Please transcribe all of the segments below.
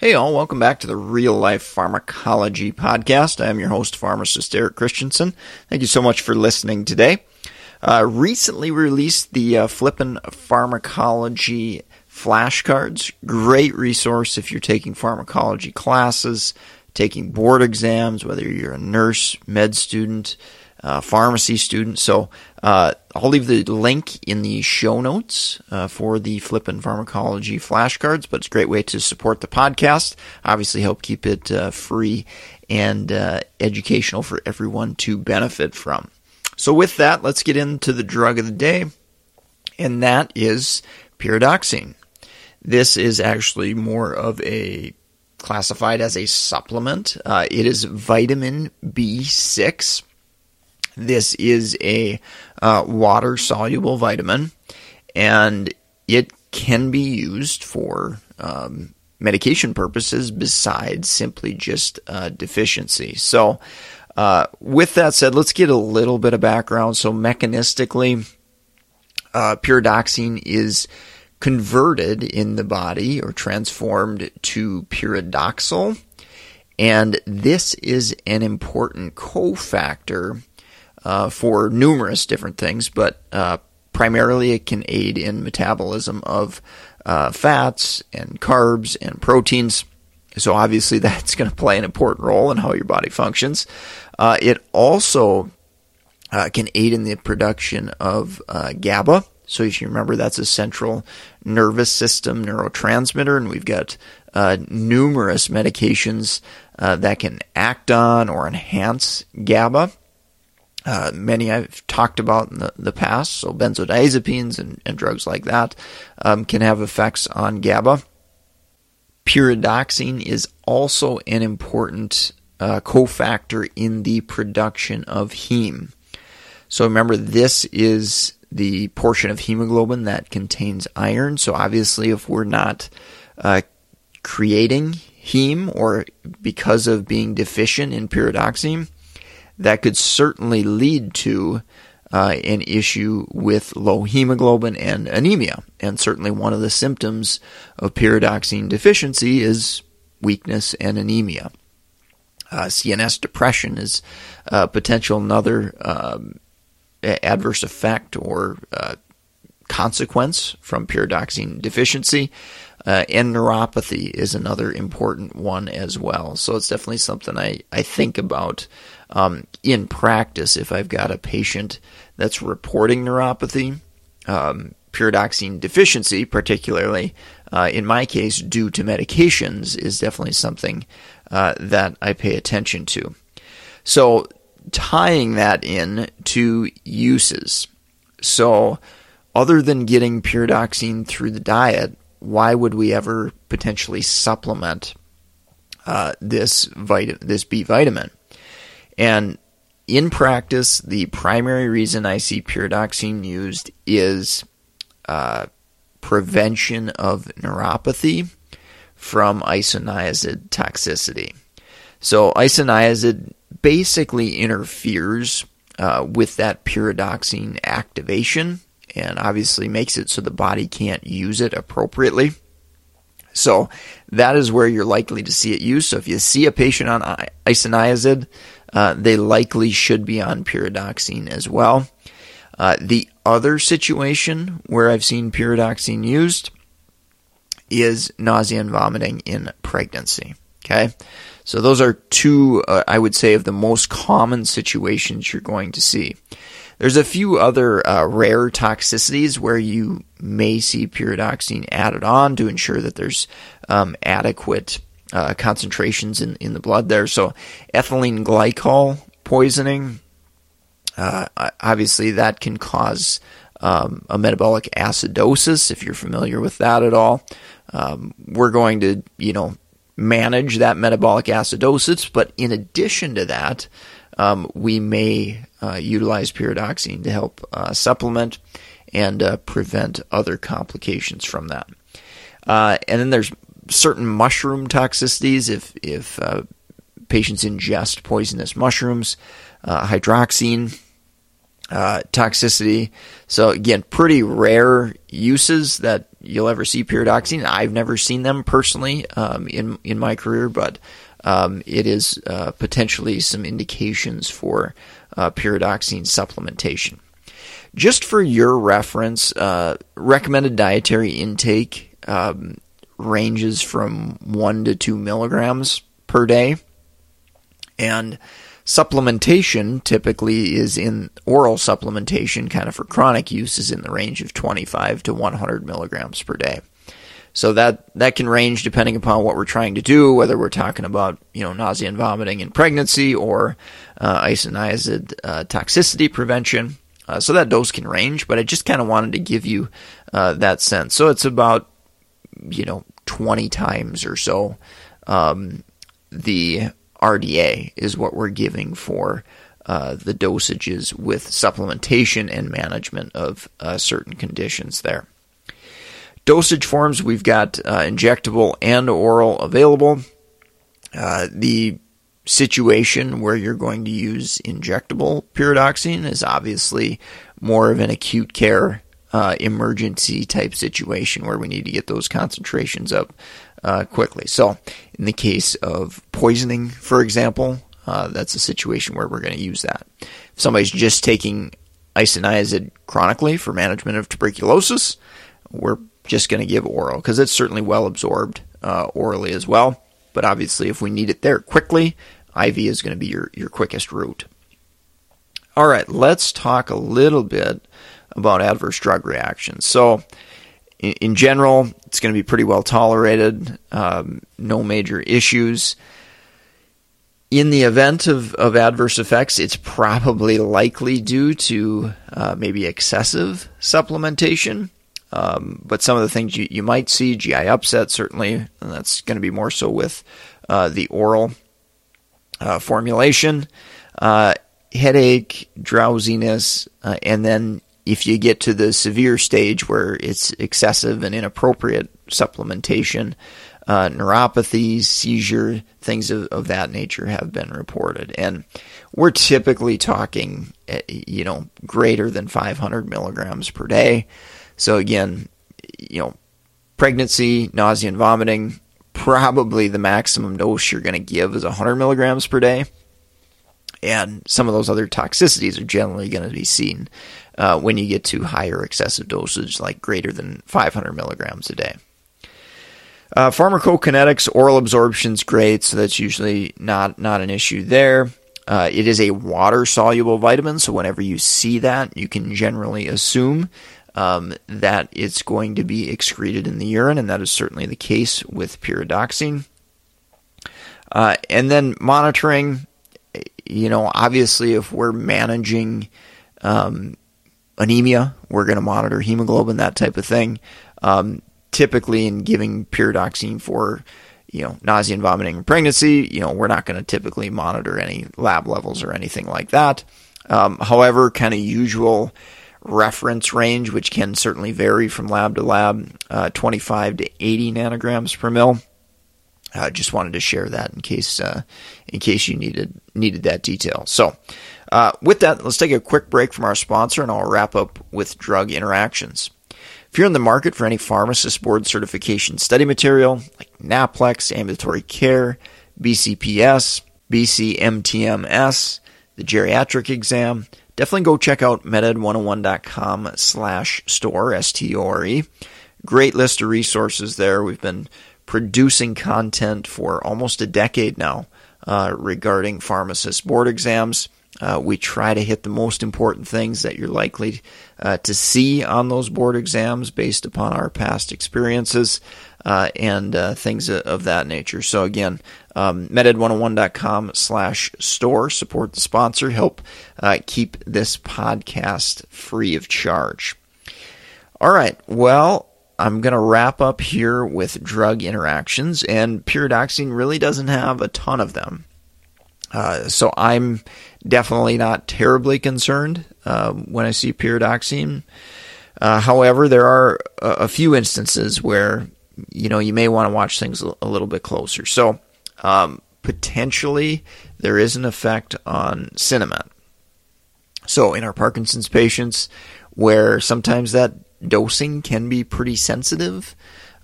Hey, all, welcome back to the Real Life Pharmacology Podcast. I am your host, pharmacist Eric Christensen. Thank you so much for listening today. Uh, recently released the uh, Flippin' Pharmacology flashcards. Great resource if you're taking pharmacology classes, taking board exams, whether you're a nurse, med student, uh, pharmacy student. So uh, I'll leave the link in the show notes uh, for the Flippin' Pharmacology flashcards, but it's a great way to support the podcast. Obviously, help keep it uh, free and uh, educational for everyone to benefit from. So, with that, let's get into the drug of the day, and that is pyridoxine. This is actually more of a classified as a supplement. Uh, it is vitamin B6 this is a uh, water soluble vitamin, and it can be used for um, medication purposes besides simply just uh, deficiency. So, uh, with that said, let's get a little bit of background. So, mechanistically, uh, pyridoxine is converted in the body or transformed to pyridoxal. And this is an important cofactor uh, for numerous different things, but uh, primarily it can aid in metabolism of uh, fats and carbs and proteins. So obviously that's going to play an important role in how your body functions. Uh, it also uh, can aid in the production of uh, GABA. So if you remember, that's a central nervous system neurotransmitter, and we've got numerous medications that can act on or enhance GABA. Uh, many I've talked about in the, the past, so benzodiazepines and, and drugs like that um, can have effects on GABA. Pyridoxine is also an important uh, cofactor in the production of heme. So remember, this is the portion of hemoglobin that contains iron. So obviously, if we're not uh, creating heme or because of being deficient in pyridoxine, that could certainly lead to uh, an issue with low hemoglobin and anemia. And certainly one of the symptoms of pyridoxine deficiency is weakness and anemia. Uh, CNS depression is a potential another um, adverse effect or uh, consequence from pyridoxine deficiency. Uh, and neuropathy is another important one as well. So it's definitely something I, I think about um, in practice, if I've got a patient that's reporting neuropathy, um, pyridoxine deficiency, particularly uh, in my case due to medications, is definitely something uh, that I pay attention to. So, tying that in to uses. So, other than getting pyridoxine through the diet, why would we ever potentially supplement uh, this vit- this B vitamin? And in practice, the primary reason I see pyridoxine used is uh, prevention of neuropathy from isoniazid toxicity. So, isoniazid basically interferes uh, with that pyridoxine activation and obviously makes it so the body can't use it appropriately. So, that is where you're likely to see it used. So, if you see a patient on isoniazid, uh, they likely should be on pyridoxine as well. Uh, the other situation where I've seen pyridoxine used is nausea and vomiting in pregnancy. Okay, so those are two, uh, I would say, of the most common situations you're going to see. There's a few other uh, rare toxicities where you may see pyridoxine added on to ensure that there's um, adequate uh, concentrations in, in the blood there. So, ethylene glycol poisoning, uh, obviously, that can cause um, a metabolic acidosis if you're familiar with that at all. Um, we're going to, you know, manage that metabolic acidosis. But in addition to that, um, we may uh, utilize pyridoxine to help uh, supplement and uh, prevent other complications from that. Uh, and then there's certain mushroom toxicities if if uh, patients ingest poisonous mushrooms, uh, hydrazine toxicity. So again, pretty rare uses that you'll ever see pyridoxine. I've never seen them personally um, in in my career, but um, it is uh, potentially some indications for uh, pyridoxine supplementation. Just for your reference, uh, recommended dietary intake um, ranges from one to two milligrams per day, and supplementation typically is in oral supplementation, kind of for chronic use, is in the range of 25 to 100 milligrams per day. So that that can range depending upon what we're trying to do, whether we're talking about you know nausea and vomiting in pregnancy or uh, isoniazid uh, toxicity prevention. Uh, so that dose can range, but I just kind of wanted to give you uh, that sense. So it's about you know 20 times or so um, the RDA is what we're giving for uh, the dosages with supplementation and management of uh, certain conditions there. Dosage forms we've got uh, injectable and oral available. Uh, the situation where you're going to use injectable pyridoxine is obviously more of an acute care uh, emergency type situation where we need to get those concentrations up uh, quickly. So, in the case of poisoning, for example, uh, that's a situation where we're going to use that. If somebody's just taking isoniazid chronically for management of tuberculosis, we're just going to give oral because it's certainly well absorbed uh, orally as well. But obviously, if we need it there quickly, IV is going to be your, your quickest route. All right, let's talk a little bit about adverse drug reactions. So, in, in general, it's going to be pretty well tolerated, um, no major issues. In the event of, of adverse effects, it's probably likely due to uh, maybe excessive supplementation. Um, but some of the things you, you might see, GI upset certainly, and that's going to be more so with uh, the oral uh, formulation, uh, headache, drowsiness, uh, and then if you get to the severe stage where it's excessive and inappropriate supplementation, uh, neuropathies, seizure, things of, of, that nature have been reported. And we're typically talking, eh, you know, greater than 500 milligrams per day. So again, you know, pregnancy, nausea, and vomiting, probably the maximum dose you're going to give is 100 milligrams per day. And some of those other toxicities are generally going to be seen uh, when you get to higher excessive dosage, like greater than 500 milligrams a day. Uh, pharmacokinetics, oral absorption is great, so that's usually not not an issue there. Uh, it is a water soluble vitamin, so whenever you see that, you can generally assume um, that it's going to be excreted in the urine, and that is certainly the case with pyridoxine. Uh, and then monitoring, you know, obviously, if we're managing um, anemia, we're going to monitor hemoglobin, that type of thing. Um, typically, in giving pyridoxine for you know nausea and vomiting in pregnancy, you know, we're not going to typically monitor any lab levels or anything like that. Um, however, kind of usual reference range, which can certainly vary from lab to lab, uh, 25 to 80 nanograms per mil. I just wanted to share that in case uh, in case you needed needed that detail. So, uh, with that, let's take a quick break from our sponsor, and I'll wrap up with drug interactions. If you're in the market for any pharmacist board certification study material like NAPLEX, ambulatory care, BCPS, BCMTMS, the geriatric exam, definitely go check out meded101.com slash store, S-T-O-R-E. Great list of resources there. We've been producing content for almost a decade now uh, regarding pharmacist board exams. Uh, we try to hit the most important things that you're likely uh, to see on those board exams based upon our past experiences uh, and uh, things of that nature. So again, um, meded101.com slash store. Support the sponsor. Help uh, keep this podcast free of charge. All right. Well, I'm going to wrap up here with drug interactions, and pyridoxine really doesn't have a ton of them. Uh, so I'm definitely not terribly concerned uh, when I see pyridoxine. Uh, however, there are a, a, few instances where you know you may want to watch things a, a little bit closer. So um, potentially there is an effect on Sinemet. So in our Parkinson's patients, where sometimes that dosing can be pretty sensitive,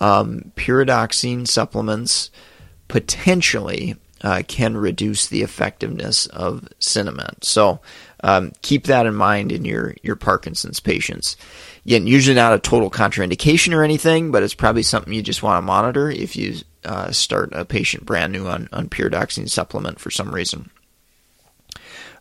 um, pyridoxine supplements potentially uh, can reduce the effectiveness of Sinemet. So um, keep that in mind in your, your Parkinson's patients. Again, usually not a total contraindication or anything, but it's probably something you just want to monitor if you uh, start a patient brand new on, on pyridoxine supplement for some reason.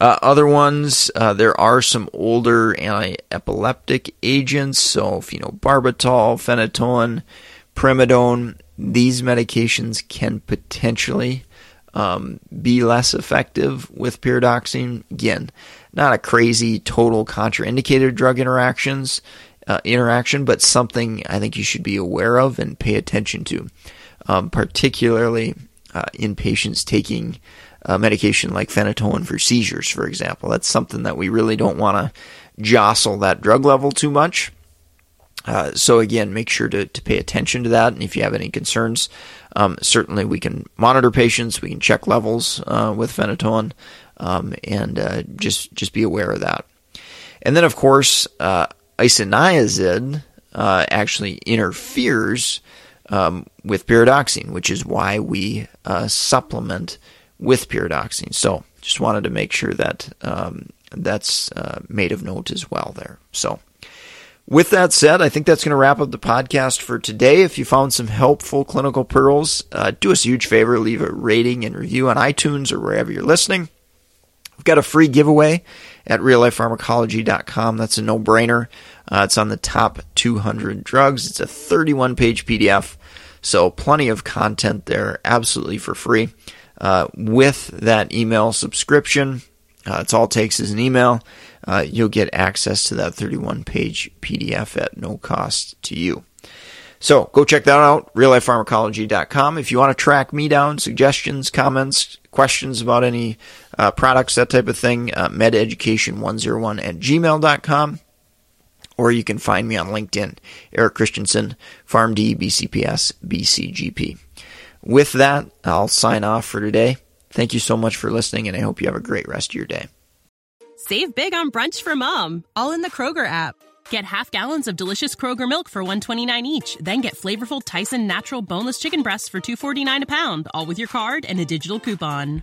Uh, other ones, uh, there are some older anti-epileptic agents, so phenobarbital, phenytoin, primidone. These medications can potentially um, be less effective with pyridoxine. Again, not a crazy total contraindicated drug interactions uh, interaction, but something I think you should be aware of and pay attention to, um, particularly uh, in patients taking uh, medication like phenytoin for seizures, for example. That's something that we really don't want to jostle that drug level too much. Uh, so again, make sure to, to pay attention to that. And if you have any concerns, um, certainly we can monitor patients. We can check levels uh, with phenytoin, um, and uh, just just be aware of that. And then, of course, uh, isoniazid uh, actually interferes um, with pyridoxine, which is why we uh, supplement with pyridoxine. So, just wanted to make sure that um, that's made of note as well there. So. With that said, I think that's going to wrap up the podcast for today. If you found some helpful clinical pearls, uh, do us a huge favor, leave a rating and review on iTunes or wherever you're listening. We've got a free giveaway at reallifepharmacology.com. That's a no brainer. Uh, it's on the top 200 drugs. It's a 31 page PDF, so plenty of content there, absolutely for free. Uh, with that email subscription, uh, it's all it takes is an email uh, you'll get access to that 31 page PDF at no cost to you. So go check that out, reallifepharmacology.com. If you want to track me down, suggestions, comments, questions about any uh, products, that type of thing, uh, mededucation101 at gmail.com. Or you can find me on LinkedIn, Eric Christensen, PharmD, BCPS, BCGP. With that, I'll sign off for today. Thank you so much for listening, and I hope you have a great rest of your day. Save big on brunch for mom, all in the Kroger app. Get half gallons of delicious Kroger milk for 129 each, then get flavorful Tyson natural boneless chicken breasts for 249 a pound, all with your card and a digital coupon.